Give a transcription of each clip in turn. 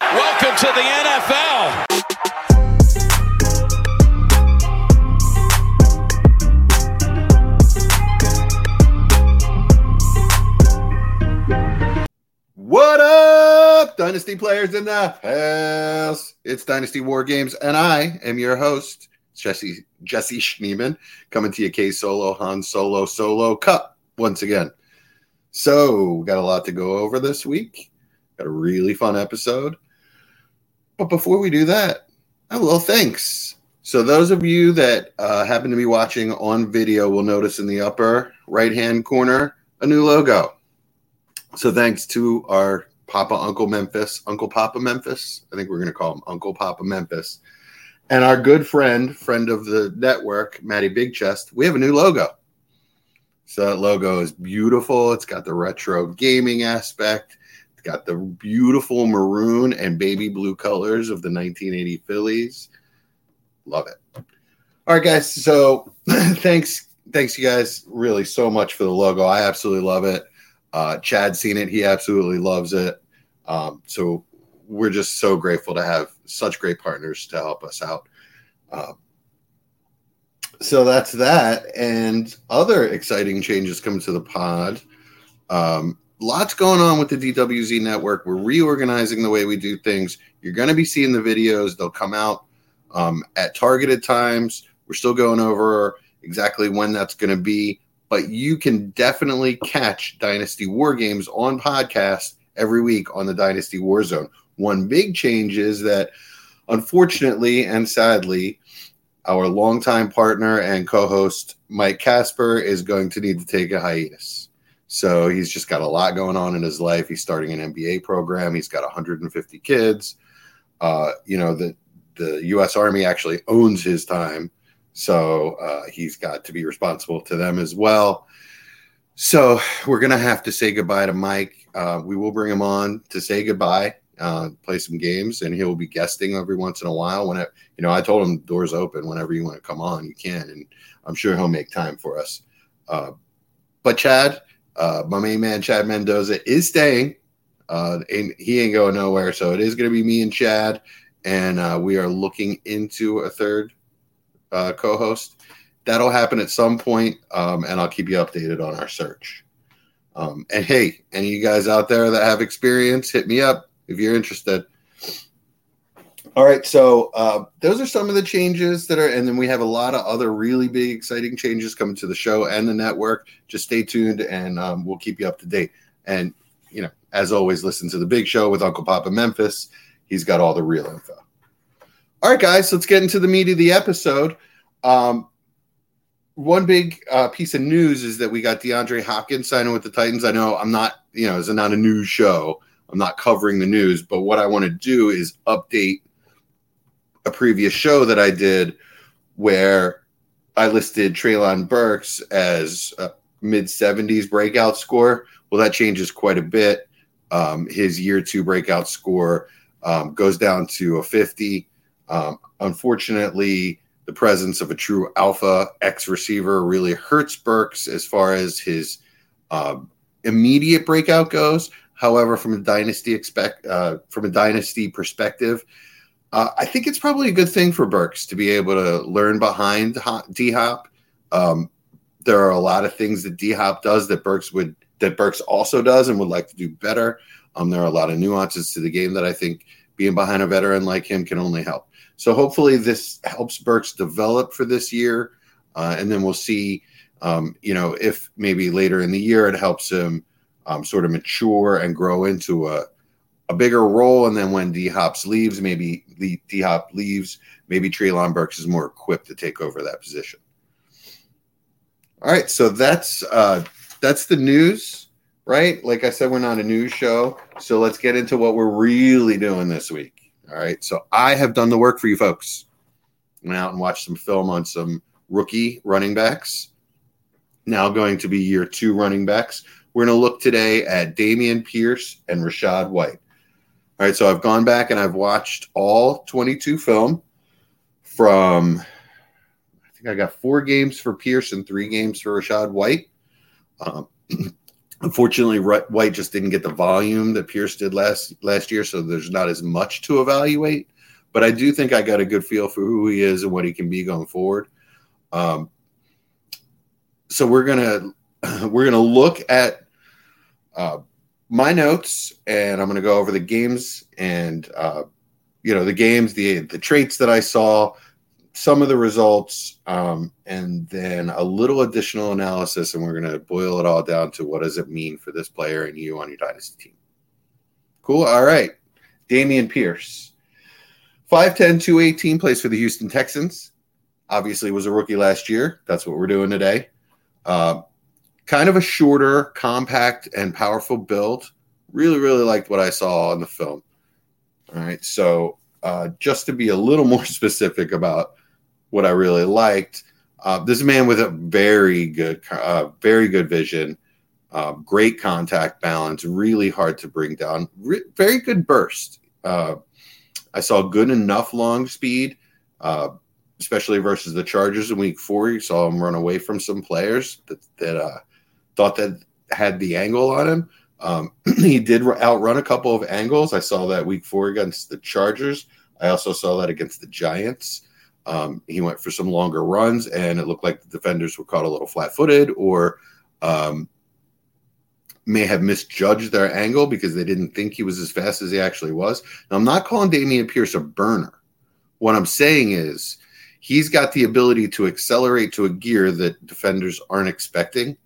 Welcome to the NFL. What up, Dynasty players in the house? It's Dynasty War Games, and I am your host, Jesse Jesse Schneeman, coming to you K Solo Han Solo Solo Cup once again. So, got a lot to go over this week. Got a really fun episode. But before we do that, a little thanks. So, those of you that uh, happen to be watching on video will notice in the upper right hand corner a new logo. So, thanks to our Papa Uncle Memphis, Uncle Papa Memphis. I think we're going to call him Uncle Papa Memphis. And our good friend, friend of the network, Maddie Big Chest, we have a new logo. So that logo is beautiful. It's got the retro gaming aspect. Got the beautiful maroon and baby blue colors of the 1980 Phillies. Love it. All right, guys. So thanks, thanks you guys really so much for the logo. I absolutely love it. Uh, Chad's seen it. He absolutely loves it. Um, so we're just so grateful to have such great partners to help us out. Uh, so that's that, and other exciting changes coming to the pod. Um, lots going on with the DWZ network. We're reorganizing the way we do things. You're going to be seeing the videos; they'll come out um, at targeted times. We're still going over exactly when that's going to be, but you can definitely catch Dynasty War Games on podcast every week on the Dynasty War Zone. One big change is that, unfortunately and sadly, our longtime partner and co-host Mike Casper is going to need to take a hiatus. So he's just got a lot going on in his life. He's starting an MBA program. He's got 150 kids. Uh, you know the the U.S. Army actually owns his time, so uh, he's got to be responsible to them as well. So we're gonna have to say goodbye to Mike. Uh, we will bring him on to say goodbye uh, play some games, and he'll be guesting every once in a while. When it, you know, I told him doors open whenever you want to come on, you can, and I'm sure he'll make time for us. Uh, but Chad, uh, my main man Chad Mendoza is staying, uh, and he ain't going nowhere. So it is going to be me and Chad, and uh, we are looking into a third uh, co-host. That'll happen at some point, um, and I'll keep you updated on our search. Um, and hey, any of you guys out there that have experience, hit me up if you're interested. All right, so uh, those are some of the changes that are, and then we have a lot of other really big, exciting changes coming to the show and the network. Just stay tuned, and um, we'll keep you up to date. And you know, as always, listen to the Big Show with Uncle Papa Memphis. He's got all the real info. All right, guys, let's get into the meat of the episode. Um, one big uh, piece of news is that we got DeAndre Hopkins signing with the Titans. I know I'm not, you know, it's not a news show, I'm not covering the news, but what I want to do is update a previous show that I did where I listed Treylon Burks as a mid 70s breakout score. Well, that changes quite a bit. Um, his year two breakout score um, goes down to a 50. Um, unfortunately, the presence of a true alpha X receiver really hurts Burks as far as his um, immediate breakout goes. However, from a dynasty expect uh, from a dynasty perspective, uh, I think it's probably a good thing for Burks to be able to learn behind D Hop. Um, there are a lot of things that D Hop does that Burks would that Burks also does and would like to do better. Um, there are a lot of nuances to the game that I think being behind a veteran like him can only help. So hopefully this helps Burks develop for this year, uh, and then we'll see. Um, you know, if maybe later in the year it helps him um, sort of mature and grow into a, a bigger role. And then when D Hops leaves, maybe D Hop leaves, maybe Treylon Burks is more equipped to take over that position. All right, so that's uh, that's the news, right? Like I said, we're not a news show, so let's get into what we're really doing this week. All right. So I have done the work for you folks. Went out and watched some film on some rookie running backs. Now going to be year two running backs. We're going to look today at Dameon Pierce and Rachaad White. All right. So I've gone back and I've watched all 22 film from, I think I got four games for Pierce and three games for Rachaad White. Um, unfortunately, White just didn't get the volume that Pierce did last last year, so there's not as much to evaluate. But I do think I got a good feel for who he is and what he can be going forward. Um, so we're gonna we're gonna look at uh, my notes, and I'm gonna go over the games and uh, you know the games, the the traits that I saw, some of the results, um, and then a little additional analysis, and we're going to boil it all down to what does it mean for this player and you on your dynasty team. Cool. All right. Dameon Pierce, 5'10, 218, plays for the Houston Texans. Obviously, was a rookie last year. That's what we're doing today. Uh, kind of a shorter, compact, and powerful build. Really, really liked what I saw in the film. All right. So, uh, just to be a little more specific about what I really liked. Uh, this man with a very good, uh, very good vision, uh, great contact balance, really hard to bring down, re- very good burst. Uh, I saw good enough long speed, uh, especially versus the Chargers in Week Four. You saw him run away from some players that, that uh, thought that had the angle on him. Um, he did outrun a couple of angles. I saw that Week Four against the Chargers. I also saw that against the Giants. Um, he went for some longer runs, and it looked like the defenders were caught a little flat footed or um, may have misjudged their angle because they didn't think he was as fast as he actually was. Now, I'm not calling Dameon Pierce a burner. What I'm saying is he's got the ability to accelerate to a gear that defenders aren't expecting,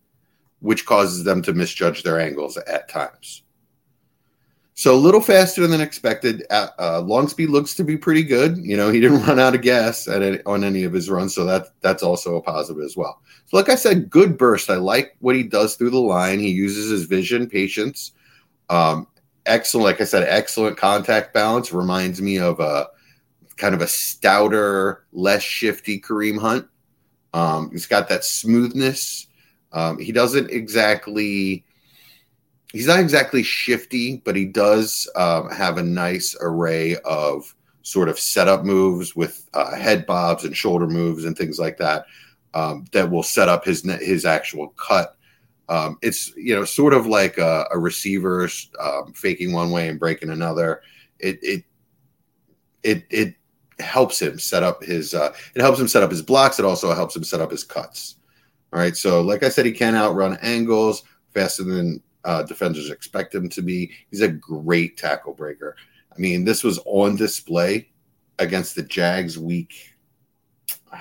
which causes them to misjudge their angles at times. So a little faster than expected. Uh, uh, long speed looks to be pretty good. You know, he didn't run out of gas any, on any of his runs, so that that's also a positive as well. So, like I said, good burst. I like what he does through the line. He uses his vision, patience. Um, excellent, like I said, excellent contact balance. Reminds me of a kind of a stouter, less shifty Kareem Hunt. Um, he's got that smoothness. Um, he doesn't exactly he's not exactly shifty, but he does um, have a nice array of sort of setup moves with uh, head bobs and shoulder moves and things like that um, that will set up his his actual cut. Um, it's you know sort of like a, a receiver um, faking one way and breaking another. It it it it helps him set up his uh, it helps him set up his blocks. It also helps him set up his cuts. All right, so like I said, he can outrun angles faster than uh, defenders expect him to be. He's a great tackle breaker. I mean, this was on display against the Jags week.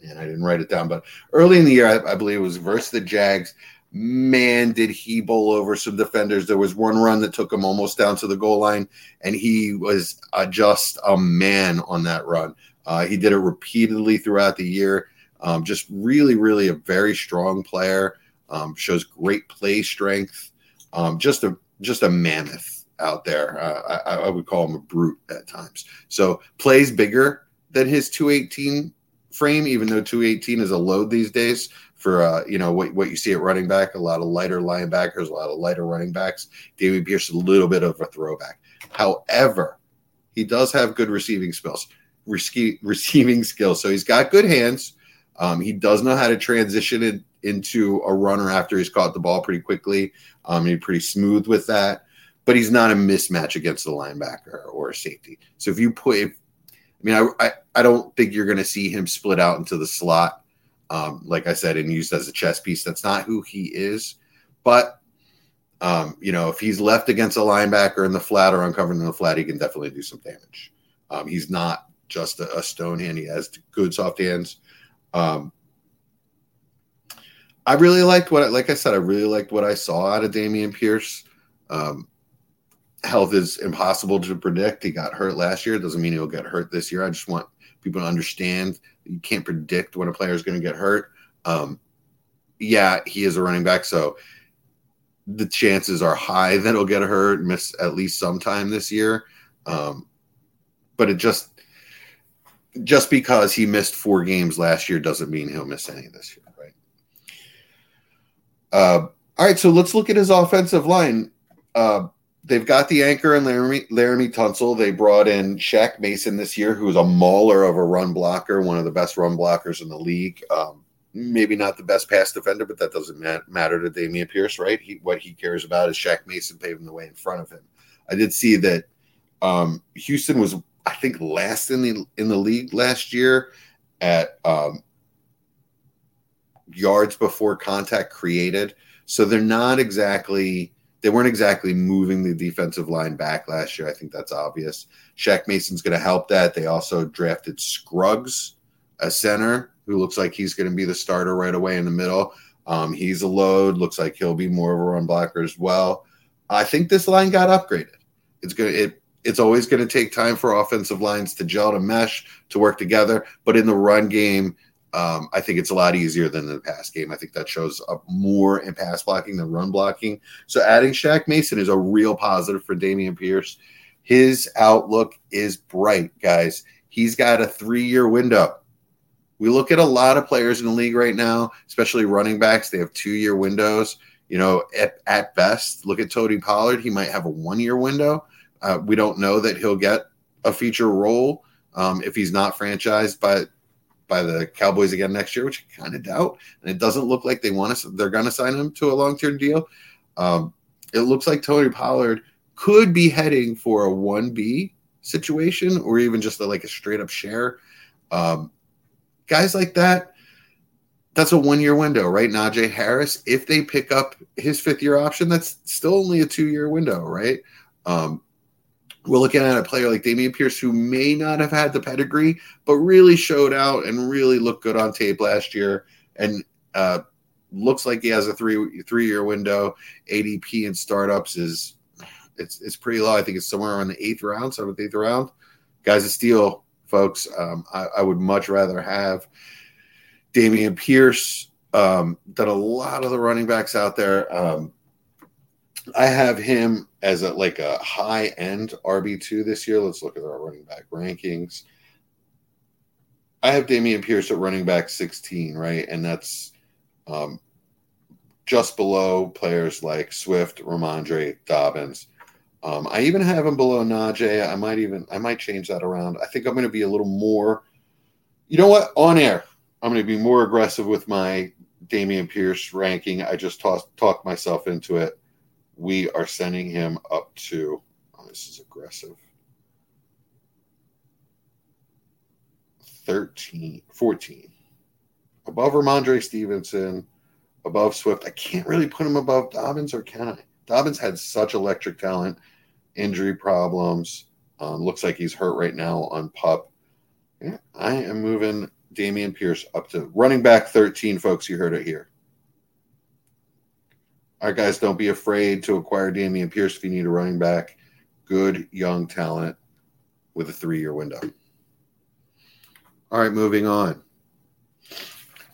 And I didn't write it down, but early in the year, I, I believe it was versus the Jags. Man, did he bowl over some defenders. There was one run that took him almost down to the goal line, and he was uh, just a man on that run. Uh, he did it repeatedly throughout the year. Um, just really, really a very strong player. Um, shows great play strength um, just a just a mammoth out there. Uh, I, I, would call him a brute at times. So plays bigger than his 218 frame, even though 218 is a load these days for uh, you know what, what you see at running back. A lot of lighter linebackers, a lot of lighter running backs. David Pierce is a little bit of a throwback. However, he does have good receiving skills. Receiving skills, so he's got good hands. Um, he does know how to transition it into a runner after he's caught the ball pretty quickly. Um, he's pretty smooth with that, but he's not a mismatch against the linebacker or a safety. So if you put, if, I mean, I, I, I don't think you're going to see him split out into the slot, um, like I said, and used as a chess piece. That's not who he is. But um, you know, if he's left against a linebacker in the flat or uncovered in the flat, he can definitely do some damage. Um, he's not just a, a, stone hand; he has good soft hands. Um, I really liked what, like I said, I really liked what I saw out of Dameon Pierce. Um, health is impossible to predict. He got hurt last year. It doesn't mean he'll get hurt this year. I just want people to understand you can't predict when a player is going to get hurt. Um, yeah, he is a running back, so the chances are high that he'll get hurt, miss at least sometime this year. Um, but it just just because he missed four games last year doesn't mean he'll miss any this year, right? Uh, all right, so let's look at his offensive line. Uh, they've got the anchor and Laramie, Laremy Tunsil. They brought in Shaq Mason this year, who's a mauler of a run blocker, one of the best run blockers in the league. Um, maybe not the best pass defender, but that doesn't matter to Dameon Pierce, right? He, what he cares about is Shaq Mason paving the way in front of him. I did see that um, Houston was, I think, last in the in the league last year at um, yards before contact created. So they're not exactly they weren't exactly moving the defensive line back last year. I think that's obvious. Shaq Mason's going to help that. They also drafted Scruggs, a center who looks like he's going to be the starter right away in the middle. Um, he's a load. Looks like he'll be more of a run blocker as well. I think this line got upgraded. It's going to it. It's always going to take time for offensive lines to gel to mesh to work together. But in the run game, um, I think it's a lot easier than the pass game. I think that shows up more in pass blocking than run blocking. So adding Shaq Mason is a real positive for Dameon Pierce. His outlook is bright, guys. He's got a three year window. We look at a lot of players in the league right now, especially running backs. They have two year windows. You know, at, at best, look at Tony Pollard. He might have a one year window. Uh, we don't know that he'll get a feature role um, if he's not franchised by by the Cowboys again next year, which I kind of doubt. And it doesn't look like they want to. They're going to sign him to a long term deal. Um, it looks like Tony Pollard could be heading for a one B situation or even just a, like a straight up share. Um, guys like that, that's a one year window, right? Najee Harris, if they pick up his fifth year option, that's still only a two year window, right? Um, we're looking at a player like Dameon Pierce who may not have had the pedigree, but really showed out and really looked good on tape last year, and uh, looks like he has a three three year window. ADP in startups is it's it's pretty low. I think it's somewhere around the eighth round, seventh eighth round. Guys, a steal folks. Um, I, I, would much rather have Dameon Pierce um, than a lot of the running backs out there. Um, I have him as a like a high end RB two this year. Let's look at our running back rankings. I have Dameon Pierce at running back 16, right? And that's um, just below players like Swift, Rhamondre, Dobbins. Um, I even have him below Najee. I might even I might change that around. I think I'm going to be a little more. You know what? On air, I'm going to be more aggressive with my Dameon Pierce ranking. I just tossed, talked myself into it. We are sending him up to. Oh, this is aggressive. 13, 14. Above Rhamondre Stevenson, above Swift. I can't really put him above Dobbins, or can I? Dobbins had such electric talent, injury problems. Um, looks like he's hurt right now on pup. Yeah, I am moving Dameon Pierce up to running back 13, folks. You heard it here. All right, guys, don't be afraid to acquire Dameon Pierce if you need a running back. Good young talent with a three year window. All right, moving on.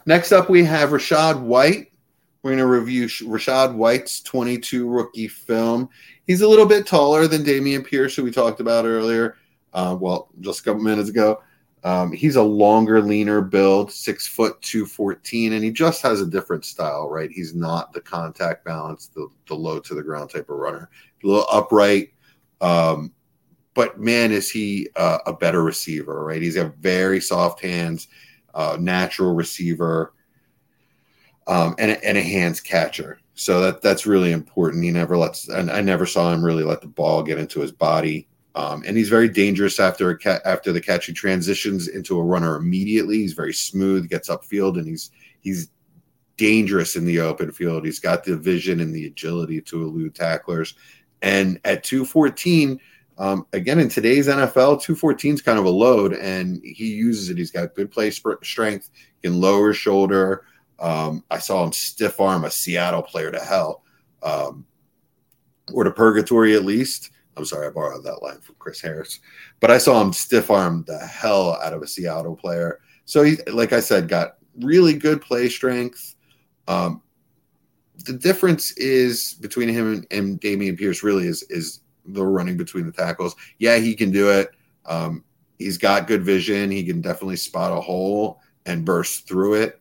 Next up, we have Rachaad White. We're going to review Rachaad White's 22 rookie film. He's a little bit taller than Dameon Pierce, who we talked about earlier. Uh, well, just a couple minutes ago. Um, he's a longer, leaner build, six foot two fourteen, and he just has a different style, right? He's not the contact balance, the, the low to the ground type of runner. A little upright, um, but man, is he uh, a better receiver, right? He's got very soft hands, uh, natural receiver um, and, and a hands catcher. So that that's really important. He never lets, and I never saw him really let the ball get into his body. Um, and he's very dangerous after a ca- after the catch. He transitions into a runner immediately. He's very smooth, gets upfield, and he's he's dangerous in the open field. He's got the vision and the agility to elude tacklers. And at 214, um, again, in today's NFL, 214 is kind of a load, and he uses it. He's got good play sp- strength, can lower shoulder, um, I saw him stiff arm a Seattle player to hell, um, or to purgatory at least. I'm sorry, I borrowed that line from Chris Harris, but I saw him stiff arm the hell out of a Seattle player. So he, like I said, got really good play strength. Um, the difference is between him and, and Dameon Pierce really is is the running between the tackles. Yeah, he can do it. Um, he's got good vision. He can definitely spot a hole and burst through it.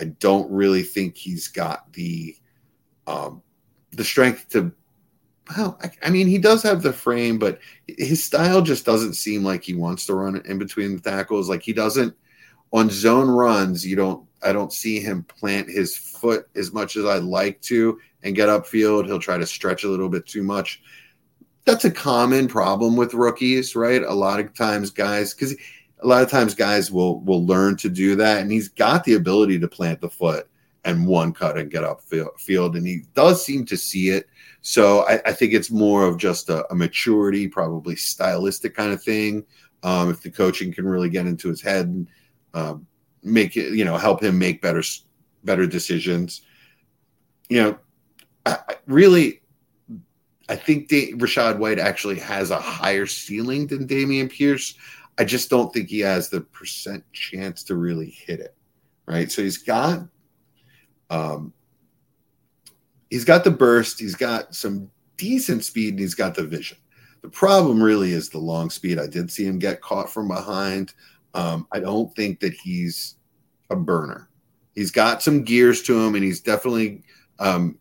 I don't really think he's got the um, the strength to. Well, I, I, mean, he does have the frame, but his style just doesn't seem like he wants to run in between the tackles. Like he doesn't on zone runs. You don't. I don't see him plant his foot as much as I'd like to and get upfield. He'll try to stretch a little bit too much. That's a common problem with rookies, right? A lot of times, guys, because a lot of times guys will will learn to do that, and he's got the ability to plant the foot and one cut and get up field, and he does seem to see it. So I, I think it's more of just a, a, maturity, probably stylistic kind of thing. Um, if the coaching can really get into his head and um, make it, you know, help him make better better decisions. You know, I, I really, I think da- Rachaad White actually has a higher ceiling than Dameon Pierce. I just don't think he has the percent chance to really hit it. Right. So he's got um he's got the burst, he's got some decent speed, and he's got the vision. The problem really is the long speed. I did see him get caught from behind. Um, I don't think that he's a burner. He's got some gears to him, and he's definitely um,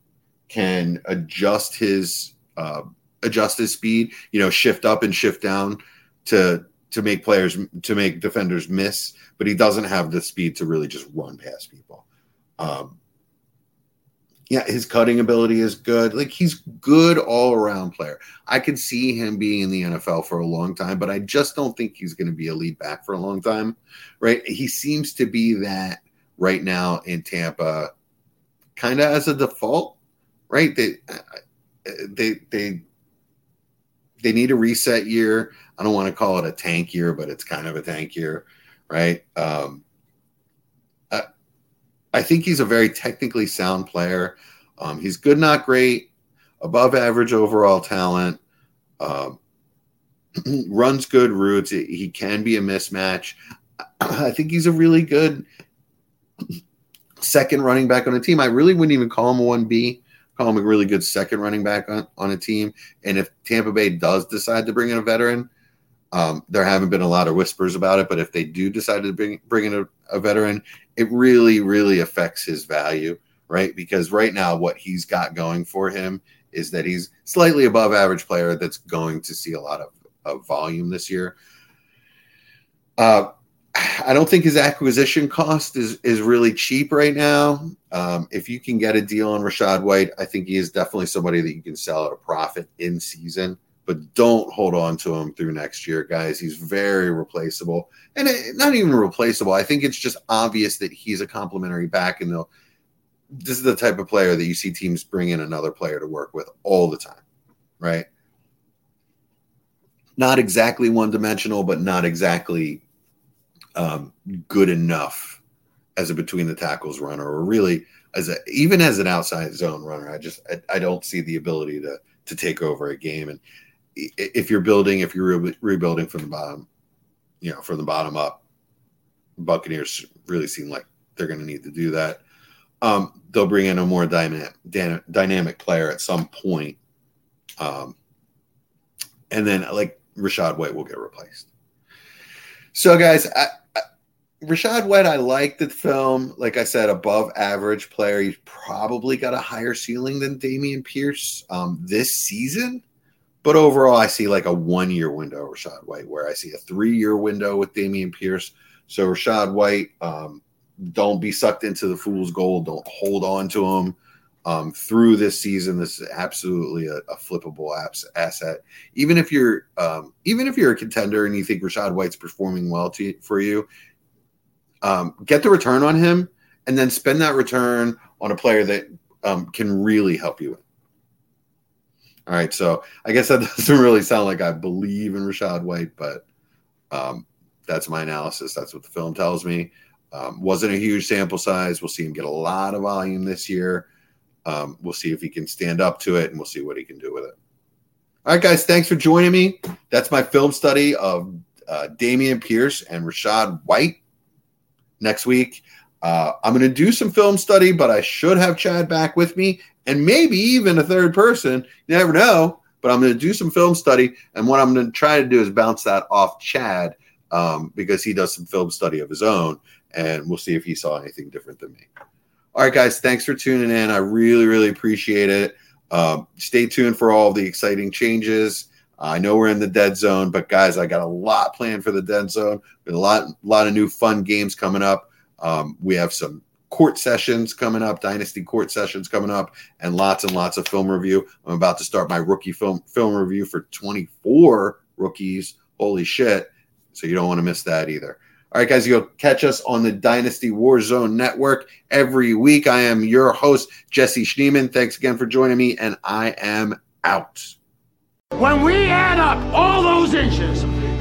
can adjust his uh, adjust his speed. You know, shift up and shift down to to make players to make defenders miss, but he doesn't have the speed to really just run past people. Um, yeah, his cutting ability is good. Like he's good all around player. I could see him being in the NFL for a long time, but I just don't think he's going to be a lead back for a long time. Right? He seems to be that right now in Tampa, kind of as a default. Right? They they they they need a reset year. I don't want to call it a tank year, but it's kind of a tank year, right? Um, I think he's a very technically sound player. Um, he's good, not great, above average overall talent. Um, runs good routes. He can be a mismatch. I think he's a really good second running back on a team. I really wouldn't even call him a 1B call him a really good second running back on, on a team. And if Tampa Bay does decide to bring in a veteran, um, there haven't been a lot of whispers about it, but if they do decide to bring bring in a, a veteran, it really, really affects his value, right? Because right now, what he's got going for him is that he's slightly above average player that's going to see a lot of, of volume this year. Uh, I don't think his acquisition cost is is really cheap right now. Um, if you can get a deal on Rachaad White, I think he is definitely somebody that you can sell at a profit in season. But don't hold on to him through next year, guys. He's very replaceable, and it, not even replaceable. I think it's just obvious that he's a complimentary back, and they'll. This is the type of player that you see teams bring in another player to work with all the time, right? Not exactly one dimensional, but not exactly um, good enough as a between the tackles runner, or really as a even as an outside zone runner. I just I, I don't see the ability to to take over a game. And if you're building, if you're re- rebuilding from the bottom, you know, from the bottom up, Buccaneers really seem like they're going to need to do that. Um, they'll bring in a more dynamic dynamic player at some point. Um, and then like Rachaad White will get replaced. So, guys, I, Rachaad White, I like the film. Like I said, above average player. He's probably got a higher ceiling than Dameon Pierce um, this season. But overall, I see like a one year window, Rachaad White, where I see a three year window with Dameon Pierce. So, Rachaad White, um, don't be sucked into the fool's gold. Don't hold on to him um, through this season. This is absolutely a, a flippable apps asset. Even if you're um, even if you're a contender and you think Rachaad White's performing well to, for you, um, get the return on him and then spend that return on a player that um, can really help you. All right, so I guess that doesn't really sound like I believe in Rachaad White, but um, that's my analysis. That's what the film tells me. Um, wasn't a huge sample size. We'll see him get a lot of volume this year. Um, we'll see if he can stand up to it and we'll see what he can do with it. All right, guys, thanks for joining me. That's my film study of uh, Dameon Pierce and Rachaad White. Next week, uh, I'm going to do some film study, but I should have Chad back with me and maybe even a third person. You never know, but I'm going to do some film study. And what I'm going to try to do is bounce that off Chad um, because he does some film study of his own, and we'll see if he saw anything different than me. All right, guys, thanks for tuning in. I really, really appreciate it. Um, stay tuned for all the exciting changes. I know we're in the dead zone, but guys, I got a lot planned for the dead zone. A lot, lot of new fun games coming up. Um, we have some court sessions coming up, dynasty court sessions coming up, and lots and lots of film review. I'm about to start my rookie film film review for 24 rookies. Holy shit! So you don't want to miss that either. All right, guys, you'll catch us on the Dynasty Warzone Network every week. I am your host, Jesse Schneeman. Thanks again for joining me, and I am out. When we add up all those inches,